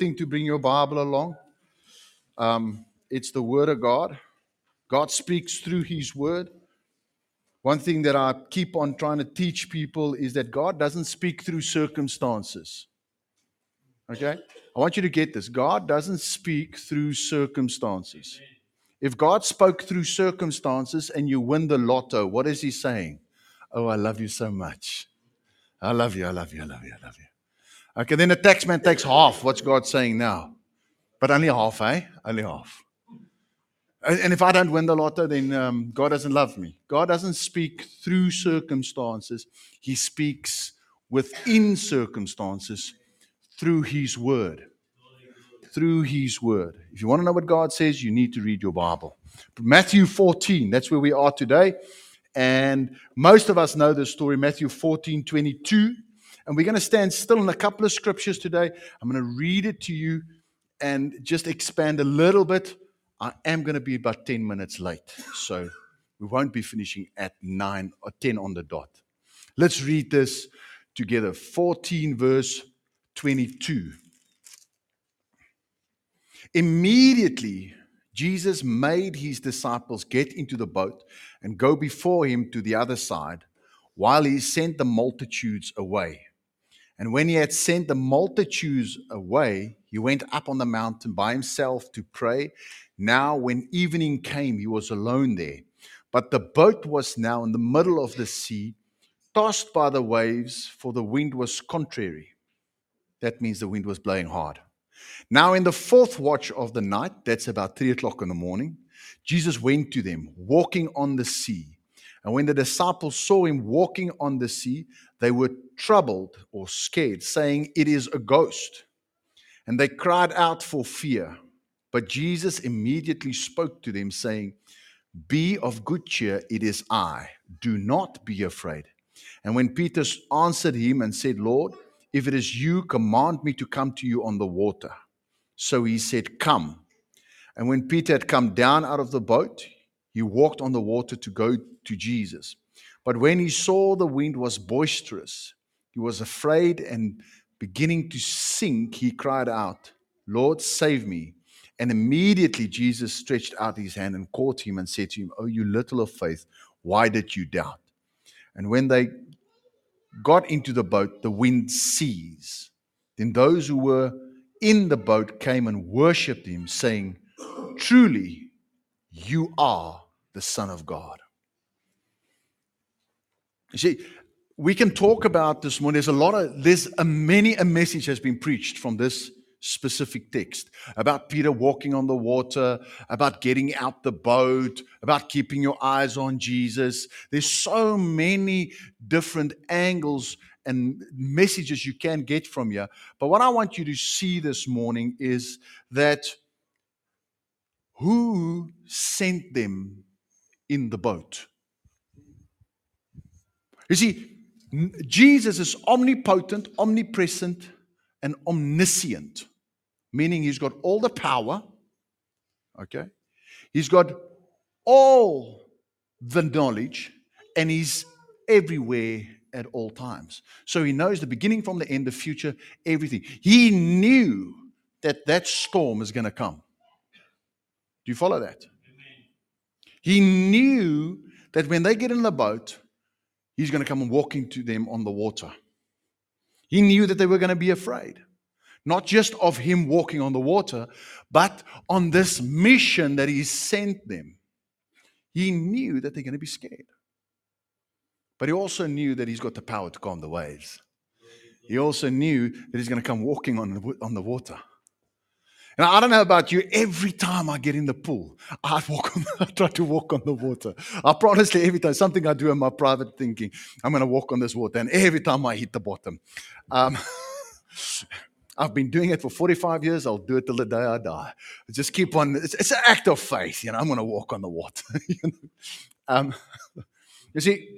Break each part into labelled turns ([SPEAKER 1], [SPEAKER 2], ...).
[SPEAKER 1] thing to bring your Bible along. Um, it's the Word of God. God speaks through His Word. One thing that I keep on trying to teach people is that God doesn't speak through circumstances. Okay? I want you to get this. God doesn't speak through circumstances. If God spoke through circumstances and you win the lotto, what is He saying? Oh, I love you so much. I love you, I love you, I love you, I love you. Okay, then the taxman takes half. What's God saying now? But only half, eh? Only half. And if I don't win the lotto, then um, God doesn't love me. God doesn't speak through circumstances, He speaks within circumstances through His Word. Through His Word. If you want to know what God says, you need to read your Bible. Matthew 14, that's where we are today. And most of us know the story, Matthew 14, 22. And we're going to stand still in a couple of scriptures today. I'm going to read it to you and just expand a little bit. I am going to be about 10 minutes late. So we won't be finishing at 9 or 10 on the dot. Let's read this together. 14, verse 22. Immediately, Jesus made his disciples get into the boat and go before him to the other side while he sent the multitudes away. And when he had sent the multitudes away, he went up on the mountain by himself to pray. Now, when evening came, he was alone there. But the boat was now in the middle of the sea, tossed by the waves, for the wind was contrary. That means the wind was blowing hard. Now, in the fourth watch of the night, that's about three o'clock in the morning, Jesus went to them, walking on the sea. And when the disciples saw him walking on the sea, they were troubled or scared, saying, It is a ghost. And they cried out for fear. But Jesus immediately spoke to them, saying, Be of good cheer, it is I. Do not be afraid. And when Peter answered him and said, Lord, if it is you, command me to come to you on the water. So he said, Come. And when Peter had come down out of the boat, he walked on the water to go to Jesus. But when he saw the wind was boisterous, he was afraid and beginning to sink, he cried out, Lord, save me. And immediately Jesus stretched out his hand and caught him and said to him, Oh, you little of faith, why did you doubt? And when they got into the boat, the wind ceased. Then those who were in the boat came and worshipped him, saying, Truly, you are the Son of God. You see, we can talk about this morning. There's a lot of, there's a many a message has been preached from this specific text about Peter walking on the water, about getting out the boat, about keeping your eyes on Jesus. There's so many different angles and messages you can get from here. But what I want you to see this morning is that who sent them in the boat? You see, Jesus is omnipotent, omnipresent, and omniscient meaning he's got all the power, okay? He's got all the knowledge, and he's everywhere at all times. So he knows the beginning from the end, the future, everything. He knew that that storm is going to come. Do you follow that? He knew that when they get in the boat, he's going to come and walk into them on the water. He knew that they were going to be afraid not just of him walking on the water, but on this mission that he sent them. He knew that they're going to be scared. But he also knew that he's got the power to calm the waves. He also knew that he's going to come walking on the, on the water. And I don't know about you, every time I get in the pool, I walk on, I try to walk on the water. I honestly, every time, something I do in my private thinking, I'm going to walk on this water. And every time I hit the bottom, um, I've been doing it for 45 years. I'll do it till the day I die. Just keep on. It's, it's an act of faith. You know, I'm going to walk on the water. you, know? um, you see.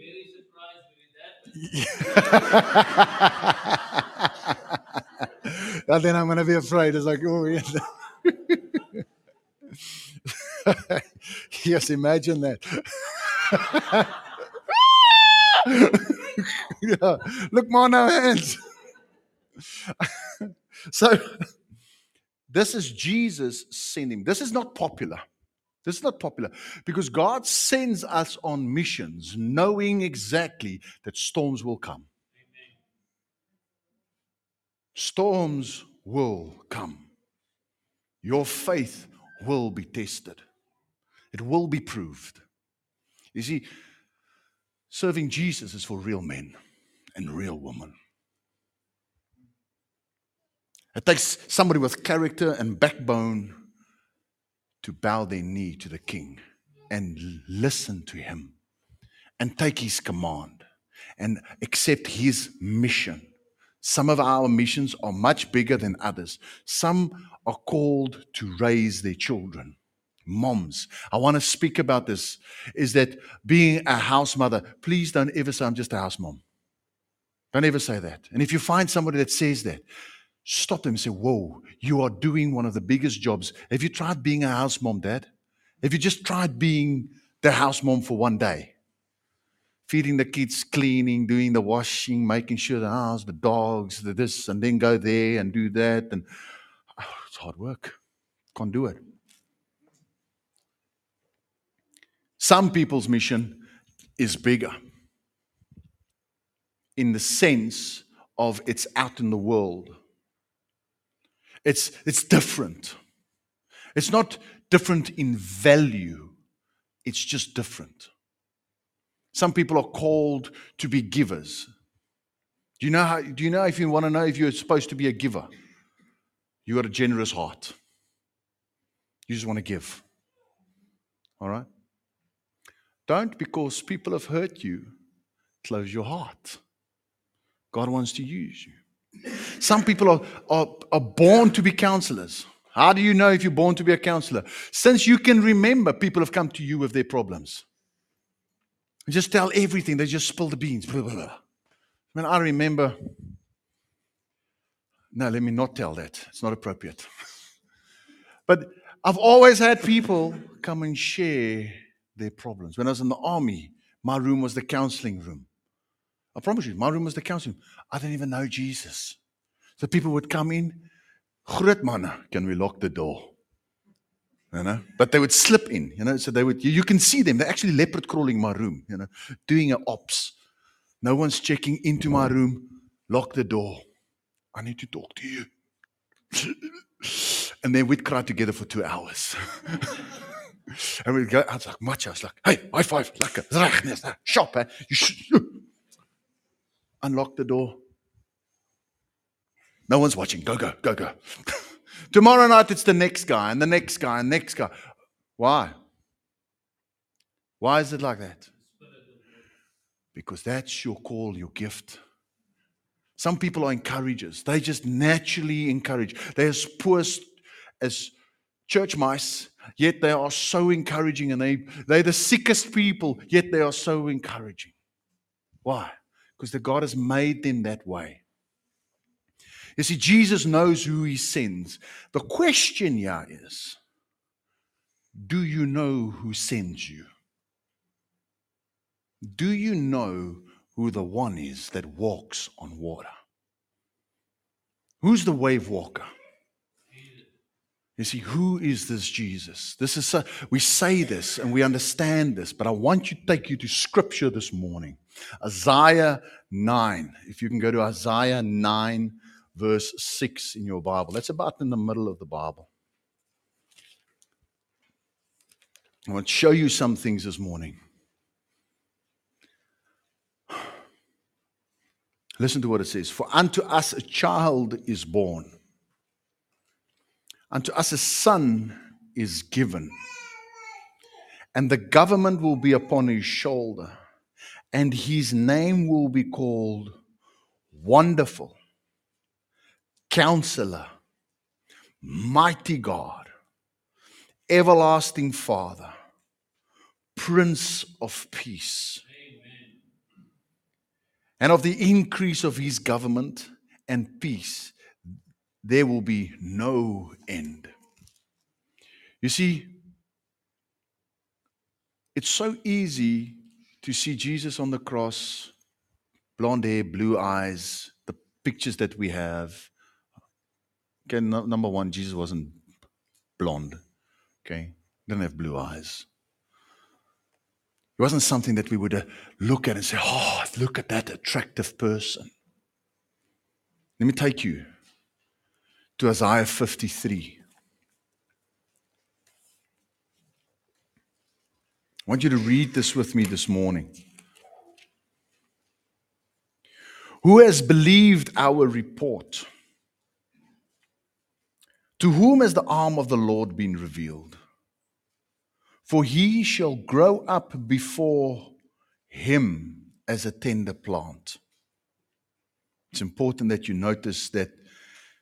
[SPEAKER 1] And then I'm going to be afraid. It's like, oh, yeah. yes, imagine that. yeah. Look, more no hands. So, This is Jesus sending. This is not popular. This is not popular because God sends us on missions knowing exactly that storms will come. Storms will come. Your faith will be tested, it will be proved. You see, serving Jesus is for real men and real women. It takes somebody with character and backbone to bow their knee to the king and listen to him and take his command and accept his mission. Some of our missions are much bigger than others. Some are called to raise their children. Moms, I want to speak about this is that being a house mother, please don't ever say, I'm just a house mom. Don't ever say that. And if you find somebody that says that, stop them and say, Whoa, you are doing one of the biggest jobs. Have you tried being a house mom, dad? Have you just tried being the house mom for one day? Feeding the kids, cleaning, doing the washing, making sure the house, the dogs, the this, and then go there and do that. And oh, it's hard work. Can't do it. Some people's mission is bigger in the sense of it's out in the world it's, it's different. It's not different in value, it's just different. Some people are called to be givers. Do you know how, do you know if you want to know if you're supposed to be a giver? You got a generous heart. You just want to give. All right? Don't because people have hurt you, close your heart. God wants to use you. Some people are, are, are born to be counselors. How do you know if you're born to be a counselor? Since you can remember, people have come to you with their problems. Just tell everything, they just spill the beans. Blah, blah, blah. I mean, I remember. No, let me not tell that. It's not appropriate. but I've always had people come and share their problems. When I was in the army, my room was the counseling room. I promise you, my room was the counseling. Room. I didn't even know Jesus. So people would come in, groot can we lock the door? You know, but they would slip in, you know, so they would, you, you can see them. They're actually leopard crawling my room, you know, doing an ops. No one's checking into my room. Lock the door. I need to talk to you. and then we'd cry together for two hours. and we'd go, I was like, Macha, I was like, hey, high five, lekker, shop, eh? You should, unlock the door. No one's watching. Go, go, go, go. Tomorrow night, it's the next guy and the next guy and next guy. Why? Why is it like that? Because that's your call, your gift. Some people are encouragers. They just naturally encourage. They're as poor as church mice, yet they are so encouraging and they, they're the sickest people, yet they are so encouraging. Why? because the God has made them that way. You see, Jesus knows who he sends. The question here is do you know who sends you? Do you know who the one is that walks on water? Who's the wave walker? You see, who is this Jesus? This is a, we say this and we understand this, but I want you to take you to scripture this morning. Isaiah 9. If you can go to Isaiah 9, verse 6 in your Bible. That's about in the middle of the Bible. I want to show you some things this morning. Listen to what it says For unto us a child is born Unto us a son is given, and the government will be upon his shoulder, and his name will be called Wonderful, Counselor, Mighty God, Everlasting Father, Prince of Peace. And of the increase of his government and peace there will be no end. You see, it's so easy to see Jesus on the cross, blonde hair, blue eyes, the pictures that we have. Okay, no, number one, Jesus wasn't blonde. Okay, didn't have blue eyes. It wasn't something that we would uh, look at and say, oh, look at that attractive person. Let me take you to Isaiah 53. I want you to read this with me this morning. Who has believed our report? To whom has the arm of the Lord been revealed? For he shall grow up before him as a tender plant. It's important that you notice that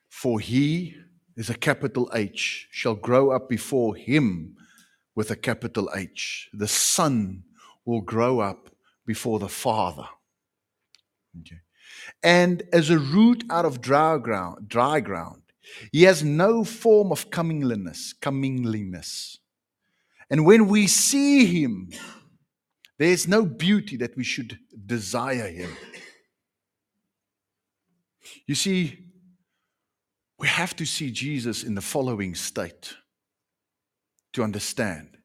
[SPEAKER 1] for he is a capital H, shall grow up before him with a capital H. The Son will grow up before the Father. Okay. And as a root out of dry ground, dry ground, he has no form of comingliness, comingliness. And when we see him, there's no beauty that we should desire him. You see, we have to see Jesus in the following state to understand.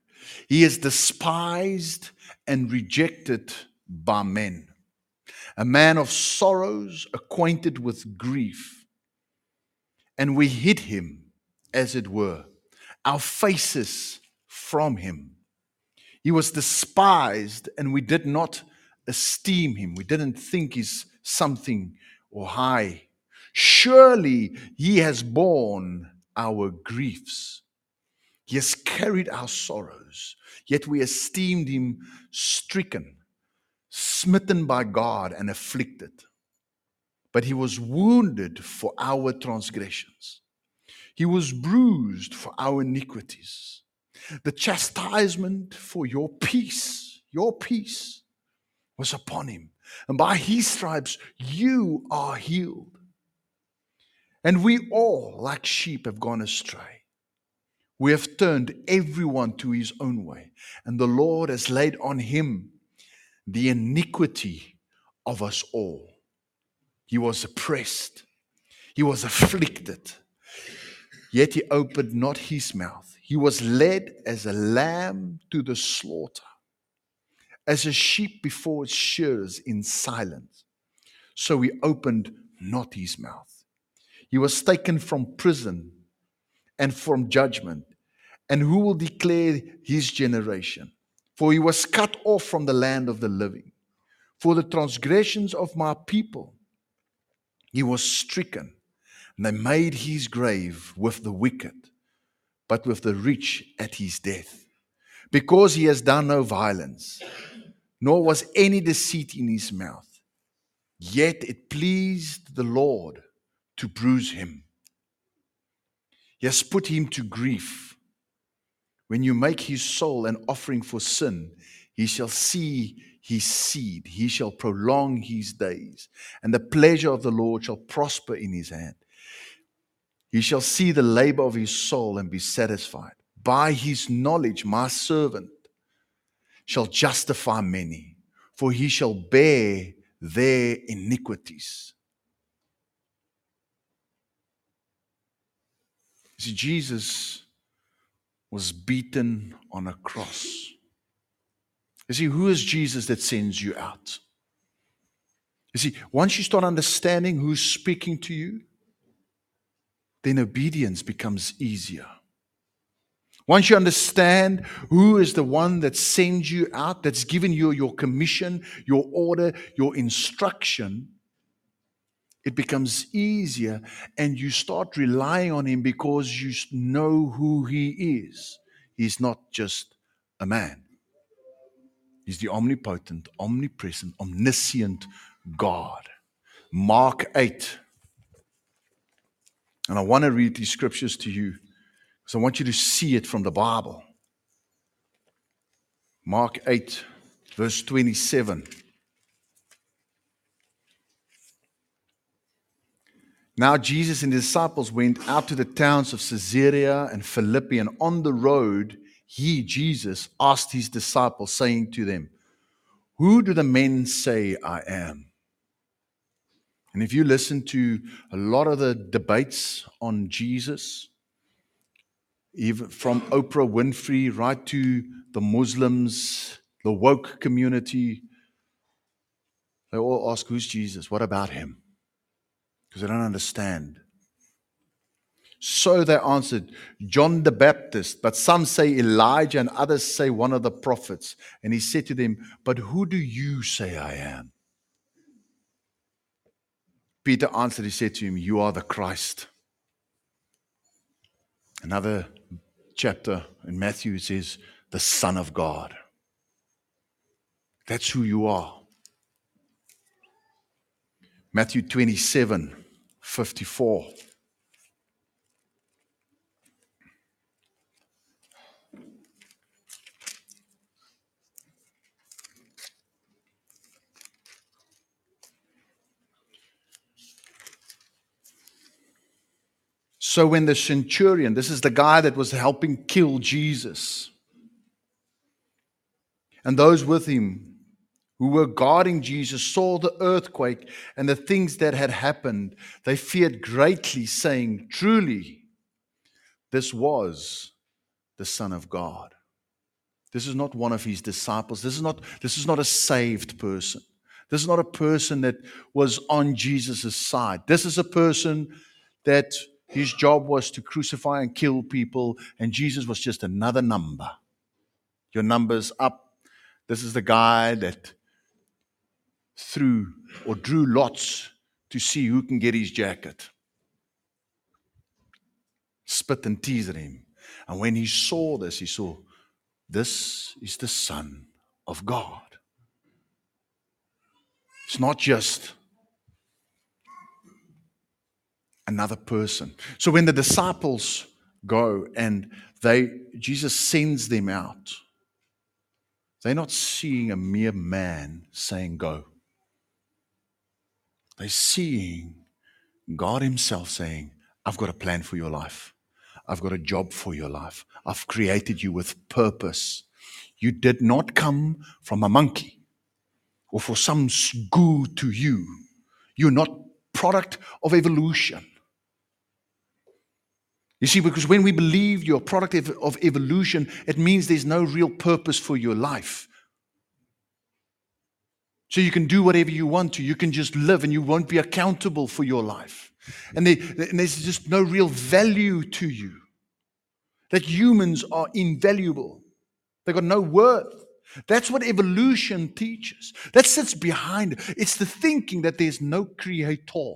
[SPEAKER 1] He is despised and rejected by men, a man of sorrows, acquainted with grief. And we hid him, as it were, our faces from him. He was despised, and we did not esteem him. We didn't think he's something or high. Surely he has borne our griefs. He has carried our sorrows, yet we esteemed him stricken, smitten by God, and afflicted. But he was wounded for our transgressions, he was bruised for our iniquities the chastisement for your peace, your peace was upon him. And by his stripes you are healed. And we all, like sheep, have gone astray. We have turned everyone to his own way. And the Lord has laid on him the iniquity of us all. He was oppressed, he was afflicted, yet he opened not his mouth. He was led as a lamb to the slaughter, as a sheep before its shears in silence. So he opened not his mouth. He was taken from prison and from judgment. And who will declare his generation? For he was cut off from the land of the living. For the transgressions of my people, he was stricken. And they made his grave with the wicked but with the rich at his death. Because he has done no violence, nor was any deceit in his mouth. Yet it pleased the Lord to bruise him. He has put him to grief. When you make his soul an offering for sin, he shall see his seed, he shall prolong his days, and the pleasure of the Lord shall prosper in his hand. He shall see the labor of his soul and be satisfied. By his knowledge, my servant shall justify many, for he shall bear their iniquities. See, Jesus was beaten on a cross. You see, who is Jesus that sends you out? You see, once you start understanding who's speaking to you, then obedience becomes easier. Once you understand who is the one that sends you out, that's given you your commission, your order, your instruction, it becomes easier and you start relying on him because you know who he is. He's not just a man, he's the omnipotent, omnipresent, omniscient God. Mark 8 and I want to read these scriptures to you because I want you to see it from the Bible. Mark 8, verse 27. Now, Jesus and his disciples went out to the towns of Caesarea and Philippi, and on the road, he, Jesus, asked his disciples, saying to them, Who do the men say I am? And if you listen to a lot of the debates on Jesus, even from Oprah Winfrey right to the Muslims, the woke community, they all ask, Who's Jesus? What about him? Because they don't understand. So they answered, John the Baptist, but some say Elijah and others say one of the prophets. And he said to them, But who do you say I am? Peter answered, He said to him, You are the Christ. Another chapter in Matthew says, The Son of God. That's who you are. Matthew 27 54. So when the centurion, this is the guy that was helping kill Jesus, and those with him who were guarding Jesus saw the earthquake and the things that had happened, they feared greatly, saying, Truly, this was the Son of God. This is not one of his disciples. This is not, this is not a saved person. This is not a person that was on Jesus' side. This is a person that his job was to crucify and kill people, and Jesus was just another number. Your number's up. This is the guy that threw or drew lots to see who can get his jacket. Spit and tease at him. And when he saw this, he saw, this is the Son of God. It's not just another person. So when the disciples go and they Jesus sends them out, they're not seeing a mere man saying go. They're seeing God Himself saying, I've got a plan for your life. I've got a job for your life. I've created you with purpose. You did not come from a monkey or for some goo to you. You're not product of evolution. You see, because when we believe you're a product of evolution, it means there's no real purpose for your life. So you can do whatever you want to. You can just live and you won't be accountable for your life. And, and there's just no real value to you. That humans are invaluable, they've got no worth. That's what evolution teaches. That sits behind it. It's the thinking that there's no creator.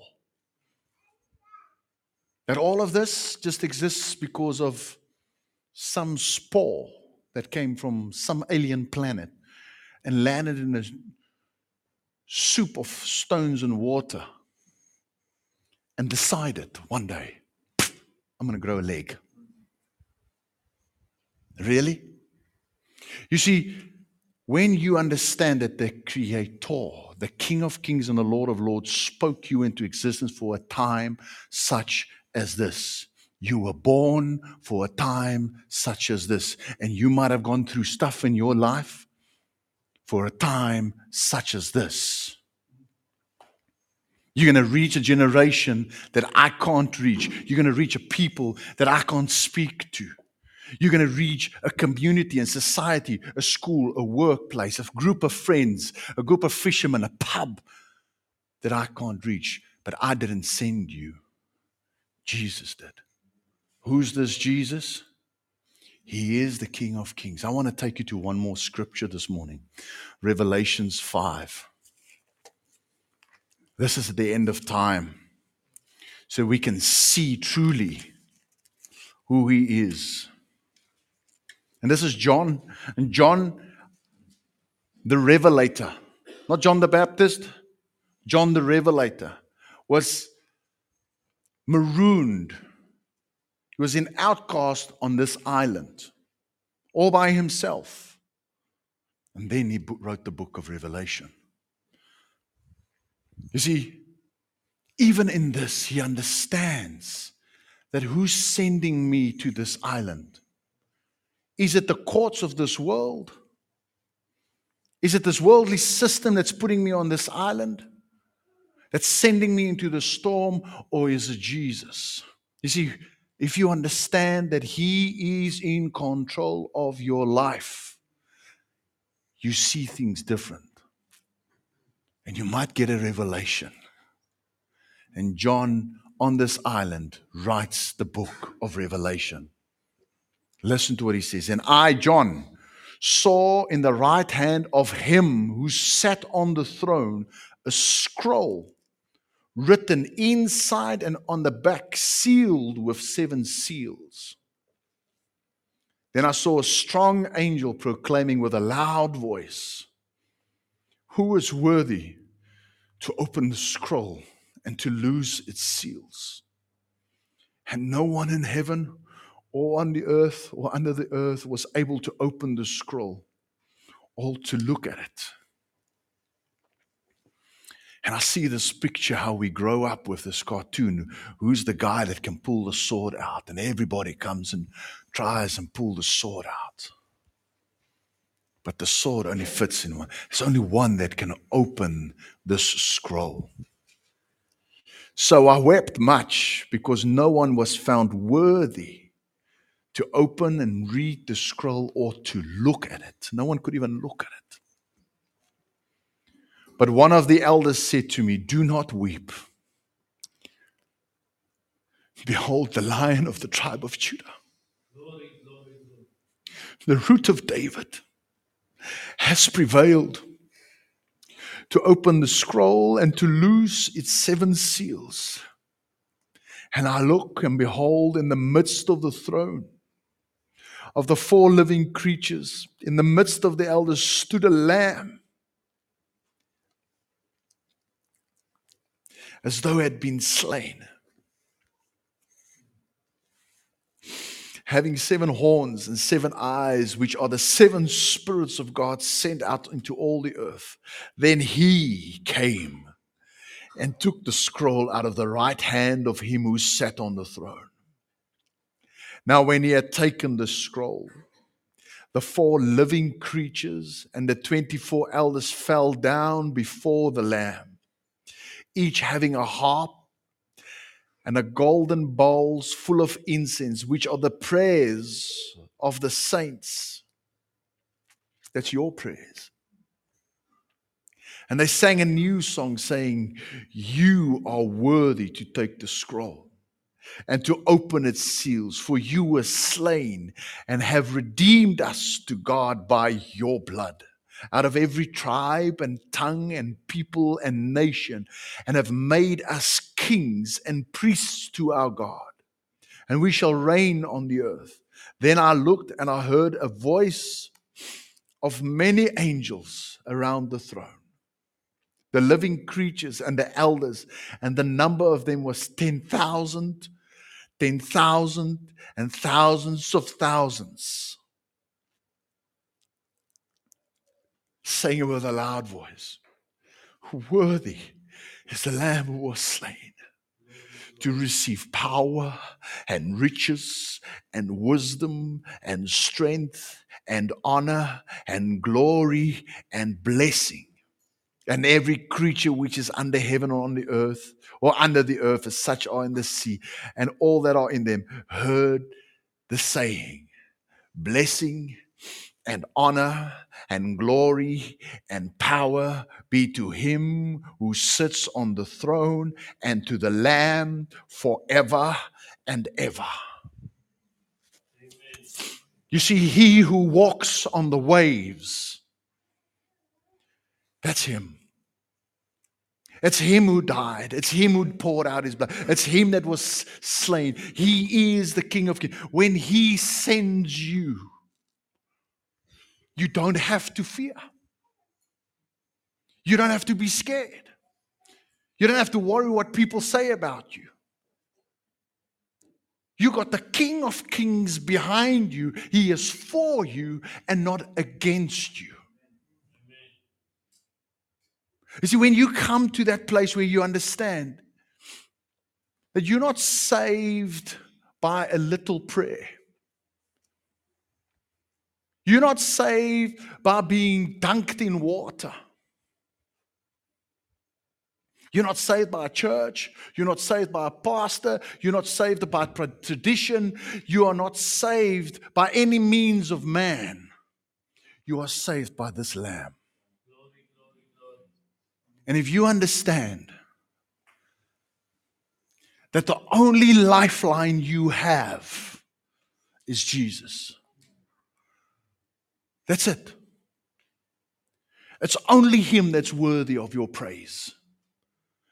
[SPEAKER 1] That all of this just exists because of some spore that came from some alien planet and landed in a soup of stones and water and decided one day, I'm going to grow a leg. Really? You see, when you understand that the Creator, the King of Kings and the Lord of Lords, spoke you into existence for a time such as this. You were born for a time such as this. And you might have gone through stuff in your life for a time such as this. You're going to reach a generation that I can't reach. You're going to reach a people that I can't speak to. You're going to reach a community and society, a school, a workplace, a group of friends, a group of fishermen, a pub that I can't reach. But I didn't send you. Jesus did. Who's this Jesus? He is the King of Kings. I want to take you to one more scripture this morning Revelations 5. This is the end of time. So we can see truly who He is. And this is John. And John, the Revelator, not John the Baptist, John the Revelator, was marooned. He was an outcast on this island, all by himself. And then he wrote the book of Revelation. You see, even in this, he understands that who's sending me to this island? Is it the courts of this world? Is it this worldly system that's putting me on this island? That's sending me into the storm, or is it Jesus? You see, if you understand that He is in control of your life, you see things different. And you might get a revelation. And John on this island writes the book of Revelation. Listen to what he says. And I, John, saw in the right hand of him who sat on the throne a scroll written inside and on the back, sealed with seven seals. Then I saw a strong angel proclaiming with a loud voice, Who is worthy to open the scroll and to loose its seals? And no one in heaven or on the earth or under the earth was able to open the scroll or to look at it. And I see this picture how we grow up with this cartoon. Who's the guy that can pull the sword out? And everybody comes and tries and pull the sword out. But the sword only fits in one. There's only one that can open this scroll. So I wept much because no one was found worthy to open and read the scroll or to look at it. No one could even look at it. But one of the elders said to me, Do not weep. Behold, the lion of the tribe of Judah, the root of David, has prevailed to open the scroll and to loose its seven seals. And I look and behold, in the midst of the throne of the four living creatures, in the midst of the elders, stood a lamb as though it had been slain. Having seven horns and seven eyes, which are the seven spirits of God sent out into all the earth. Then he came and took the scroll out of the right hand of him who sat on the throne. Now, when he had taken the scroll, the four living creatures and the 24 elders fell down before the Lamb each having a harp and a golden bowls full of incense, which are the prayers of the saints. That's your prayers. And they sang a new song saying, You are worthy to take the scroll and to open its seals, for you were slain and have redeemed us to God by your blood out of every tribe and tongue and people and nation, and have made us kings and priests to our God. And we shall reign on the earth. Then I looked and I heard a voice of many angels around the throne, the living creatures and the elders, and the number of them was 10,000, 10,000, and thousands of thousands saying it with a loud voice, Worthy is the Lamb who was slain to receive power and riches and wisdom and strength and honor and glory and blessing. And every creature which is under heaven or on the earth or under the earth, as such are in the sea, and all that are in them, heard the saying, Blessing and honor and glory and power be to him who sits on the throne and to the Lamb forever and ever. You see, he who walks on the waves, that's him. It's him who died. It's him who poured out his blood. It's him that was slain. He is the King of Kings. When he sends you, you don't have to fear. You don't have to be scared. You don't have to worry what people say about you. You got the King of Kings behind you. He is for you and not against you. You see, when you come to that place where you understand that you're not saved by a little prayer, you're not saved by being dunked in water. You're not saved by a church. You're not saved by a pastor. You're not saved by tradition. You are not saved by any means of man. You are saved by this Lamb. And if you understand that the only lifeline you have is Jesus, that's it. It's only Him that's worthy of your praise.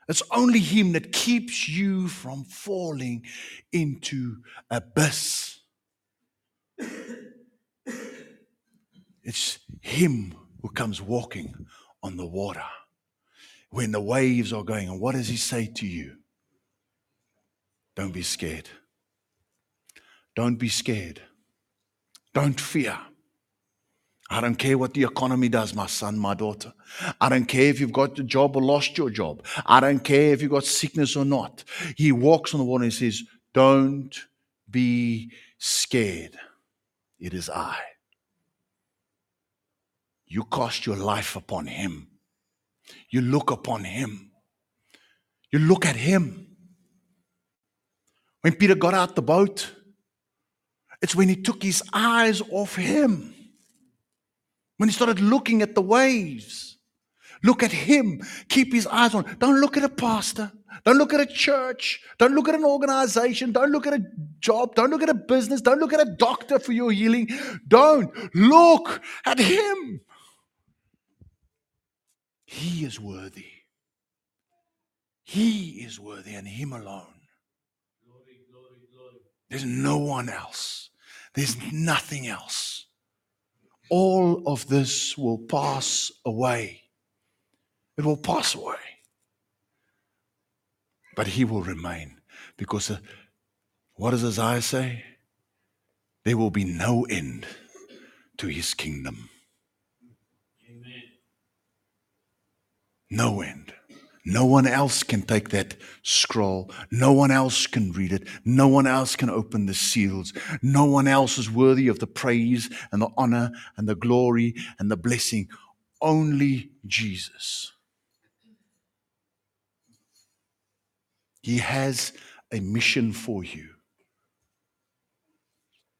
[SPEAKER 1] It's only Him that keeps you from falling into abyss. It's Him who comes walking on the water when the waves are going. And what does He say to you? Don't be scared. Don't be scared. Don't fear. I don't care what the economy does, my son, my daughter. I don't care if you've got a job or lost your job. I don't care if you've got sickness or not. He walks on the water and says, Don't be scared. It is I. You cast your life upon him. You look upon him. You look at him. When Peter got out the boat, it's when he took his eyes off him when he started looking at the waves. Look at him. Keep his eyes on. Don't look at a pastor. Don't look at a church. Don't look at an organization. Don't look at a job. Don't look at a business. Don't look at a doctor for your healing. Don't look at him. He is worthy. He is worthy and him alone. There's no one else. There's nothing else all of this will pass away. It will pass away. But he will remain because uh, what does Isaiah say? There will be no end to his kingdom. Amen. No end. No one else can take that scroll. No one else can read it. No one else can open the seals. No one else is worthy of the praise and the honor and the glory and the blessing. Only Jesus. He has a mission for you.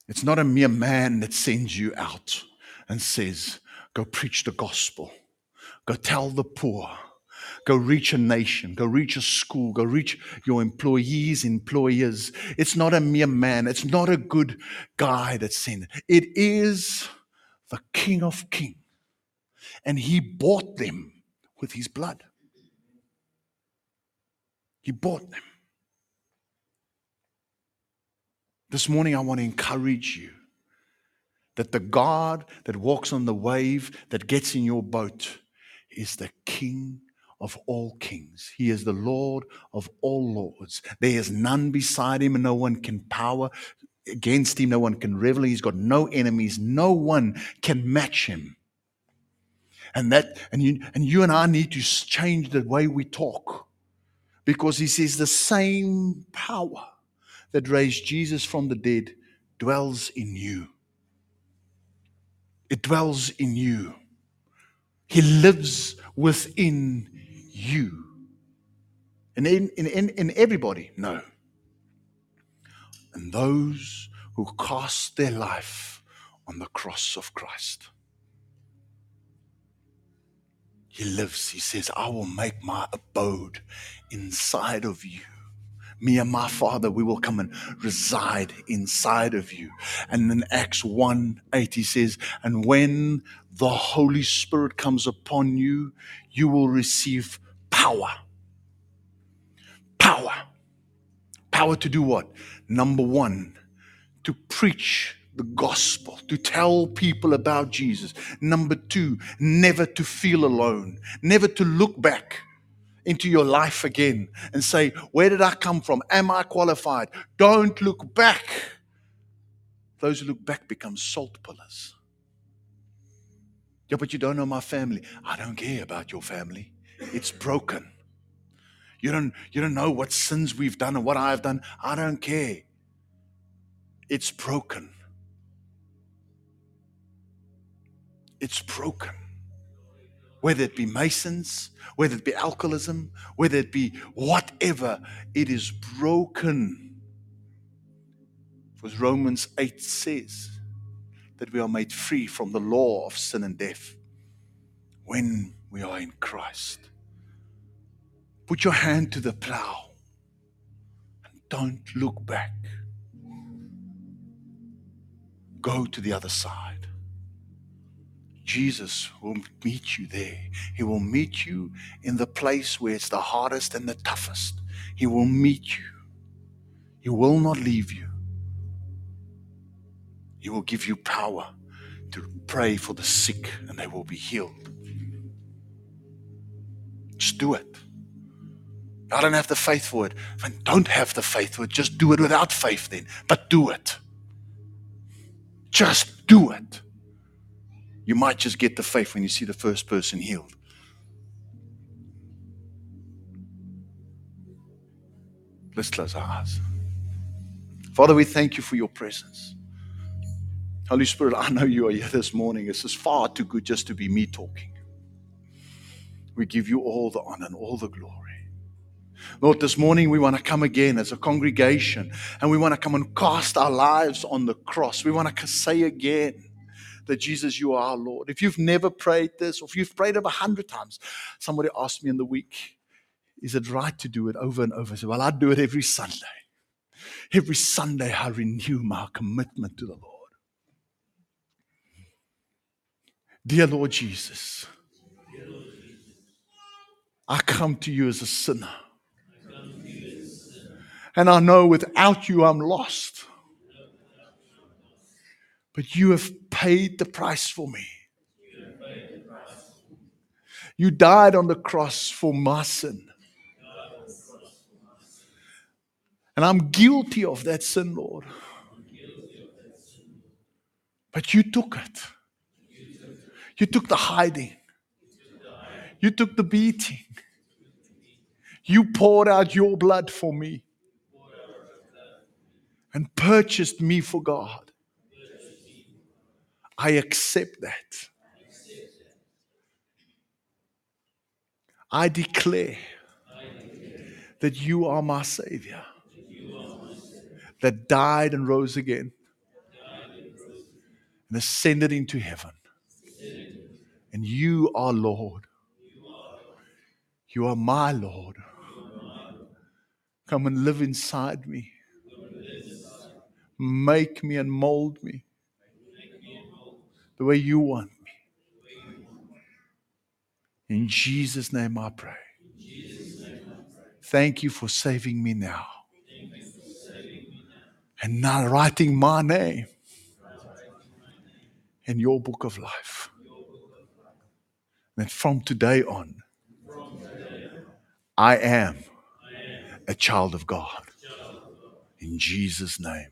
[SPEAKER 1] It's not a mere man that sends you out and says, Go preach the gospel, go tell the poor Go reach a nation, go reach a school, go reach your employees, employers. It's not a mere man, it's not a good guy that's sent it. Is the King of Kings. And he bought them with his blood. He bought them. This morning, I want to encourage you that the God that walks on the wave, that gets in your boat, is the King of all kings. He is the Lord of all lords. There is none beside him, and no one can power against him. No one can revel. He's got no enemies. No one can match him. And that, and you, and you and I need to change the way we talk. Because he says the same power that raised Jesus from the dead dwells in you. It dwells in you. He lives within you. And in, in, in, in everybody, no. And those who cast their life on the cross of Christ. He lives. He says, I will make my abode inside of you. Me and my Father, we will come and reside inside of you. And in Acts 1 8, he says, And when the Holy Spirit comes upon you, you will receive power. Power. Power to do what? Number one, to preach the gospel, to tell people about Jesus. Number two, never to feel alone, never to look back into your life again and say, Where did I come from? Am I qualified? Don't look back. Those who look back become salt pillars. Yeah, but you don't know my family. I don't care about your family. It's broken. You don't, you don't know what sins we've done and what I've done. I don't care. It's broken. It's broken. whether it be Masons, whether it be alcoholism, whether it be whatever, it is broken. Because Romans 8 says that we are made free from the law of sin and death when we are in Christ. Put your hand to the plow and don't look back. Go to the other side. Jesus will meet you there. He will meet you in the place where it's the hardest and the toughest. He will meet you. He will not leave you. He will give you power to pray for the sick and they will be healed. Just do it. I don't have the faith for it. If don't have the faith for it, just do it without faith then. But do it. Just do it. You might just get the faith when you see the first person healed. Let's close our eyes. Father, we thank you for your presence. Holy Spirit, I know you are here this morning. This is far too good just to be me talking. We give you all the honor and all the glory. Lord, this morning we want to come again as a congregation and we want to come and cast our lives on the cross. We want to say again that Jesus, you are our Lord. If you've never prayed this, or if you've prayed it a hundred times, somebody asked me in the week, is it right to do it over and over? I said, well, I do it every Sunday. Every Sunday I renew my commitment to the Lord. Dear Lord Jesus, I come to you as a sinner. And I know without you I'm lost. But you have paid the price for me. You died on the cross for my sin. And I'm guilty of that sin, Lord. But you took it. You took the hiding. You took the beating. You poured out your blood for me and purchased me for God. I accept that. I declare that you are my Savior, that died and rose again and ascended into heaven. And you are Lord. You are my Lord. Come and live inside me. Make me and mold me the way you want me. In Jesus' name I pray. Thank you for saving me now. And now writing my name in your book of life. And from today on, I am a child of God. In Jesus' name.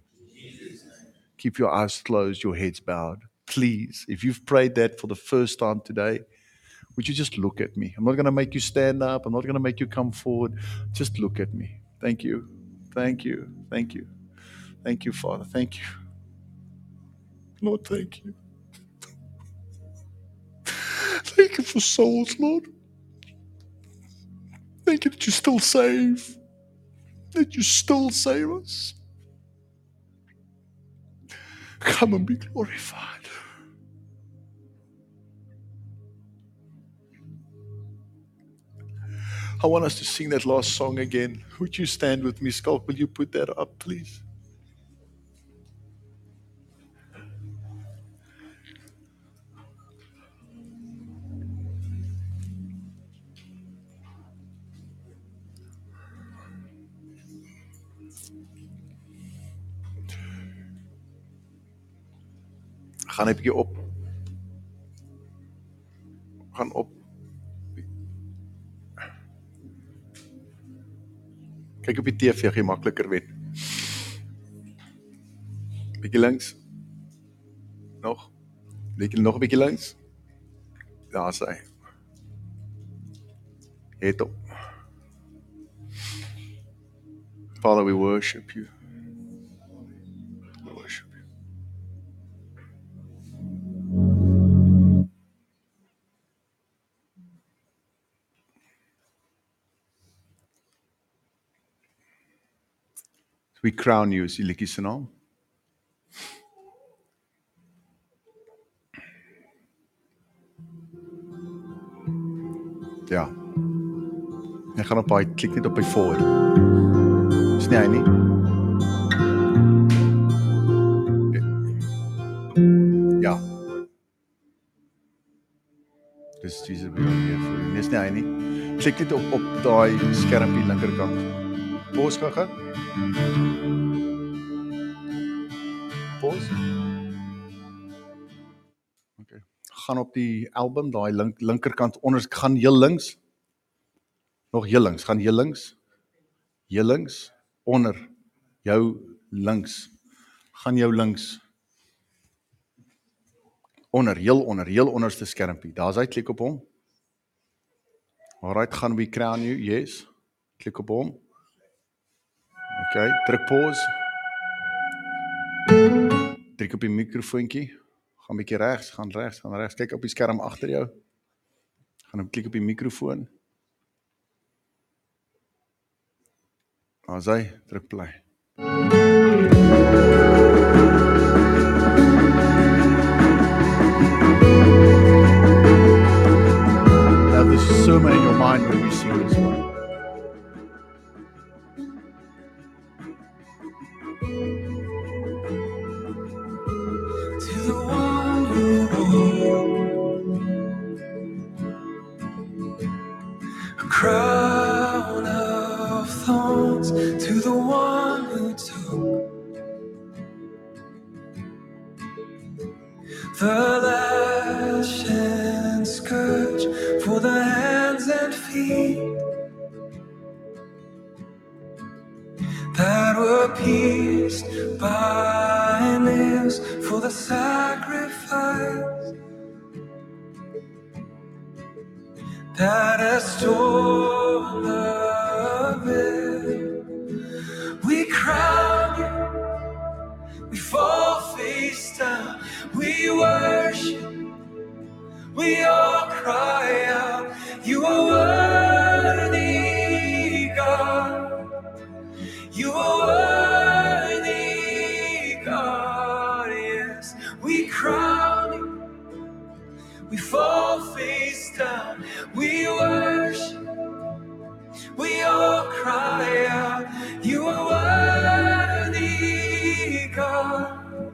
[SPEAKER 1] Keep your eyes closed, your heads bowed. Please, if you've prayed that for the first time today, would you just look at me? I'm not going to make you stand up. I'm not going to make you come forward. Just look at me. Thank you. Thank you. Thank you. Thank you, Father. Thank you. Lord, thank you. Thank you for souls, Lord. Thank you that you still save, that you still save us. Come and be glorified. I want us to sing that last song again. Would you stand with me, Skulk? Will you put that up, please? Gaan 'n bietjie op. Gaan op. Kyk op die TV, gee makliker wen. Bietjie links. Nog. Bietjie nog 'n bietjie links. Daar sê. Het op. Father, we worship you. We crown you is naam. Ja. Ek gaan op hy klik net op hy forward. Dis nie hy nie. Ja. Dis Jesus by hier voor. Dis nie hy nie. Klik net op op daai skermpie linkerkant. Pos gaga. Pos. Okay. Gaan op die album daai link linkerkant onder gaan heel links. Nog heel links, gaan heel links. Heel links onder jou links. Gaan jou links onder heel onder heel onderste skermpie. Daar's hy klik op hom. Alright, gaan we crown you? Yes. Klik op hom. OK, druk pause. Druk op die mikrofoontjie. Gaan bietjie regs, gaan regs, gaan regs. Kyk op die skerm agter jou. Gaan op klik op die mikrofoon. Hy druk play. Have this sermon in your mind when we sing this one.
[SPEAKER 2] Sacrifice that has torn the veil. We crown you, we fall face down, we worship, we all cry We fall face down. We worship. We all cry out. You are worthy, God.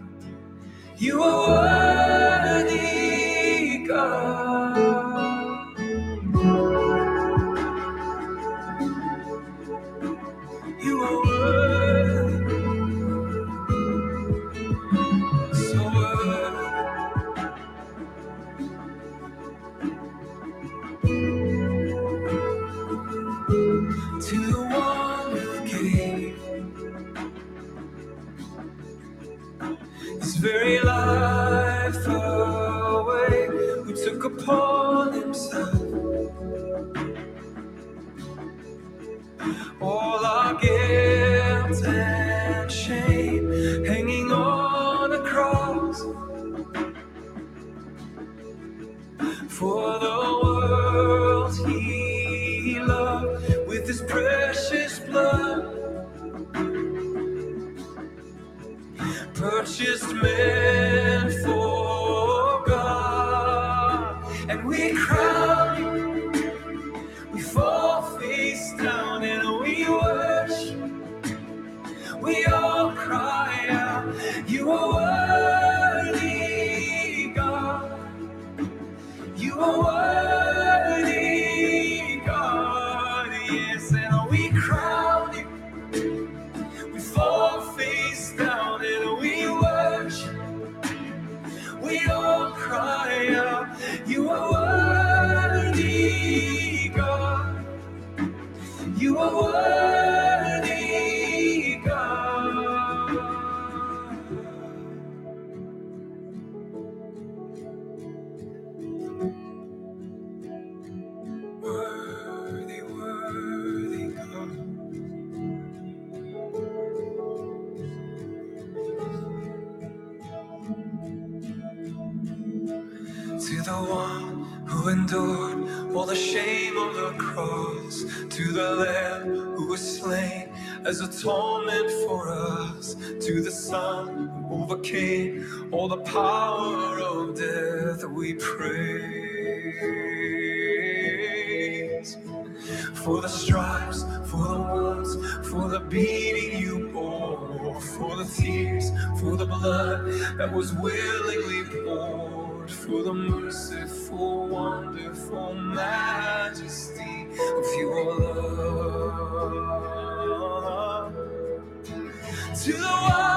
[SPEAKER 2] You are worthy, You are
[SPEAKER 3] power of death we praise. For the stripes, for the wounds, for the beating you bore, for the tears, for the blood that was willingly poured, for the merciful, wonderful majesty of your love. To the
[SPEAKER 2] world.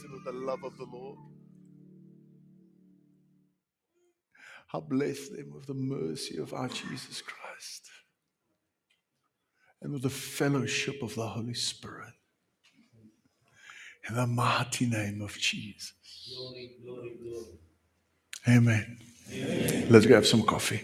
[SPEAKER 2] with the love of the Lord. How bless them with the mercy of our Jesus Christ and with the fellowship of the Holy Spirit. In the mighty name of Jesus. Glory, glory, glory. Amen. Amen. Let's grab some coffee.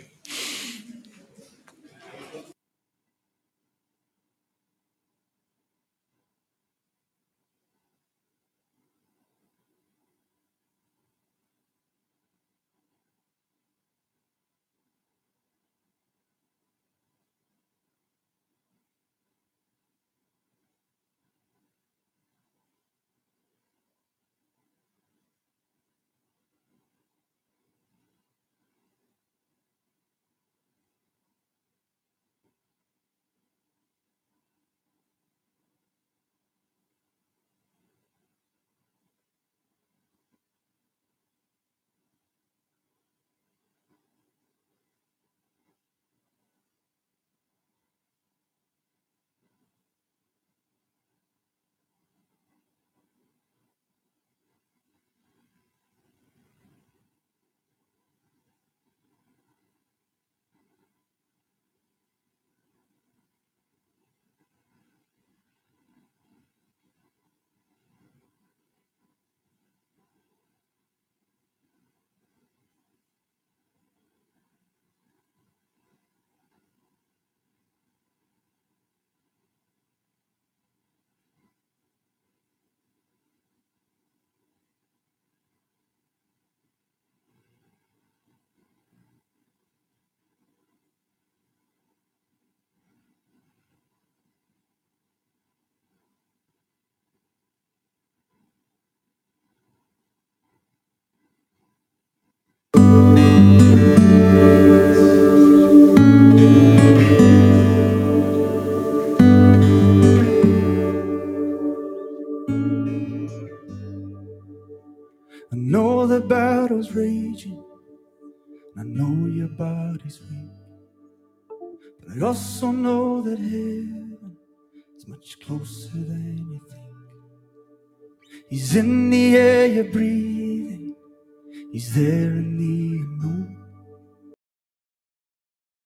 [SPEAKER 4] Raging. I know your body's weak. But I also know that heaven is much closer than you think. He's in the air you're breathing. He's there in the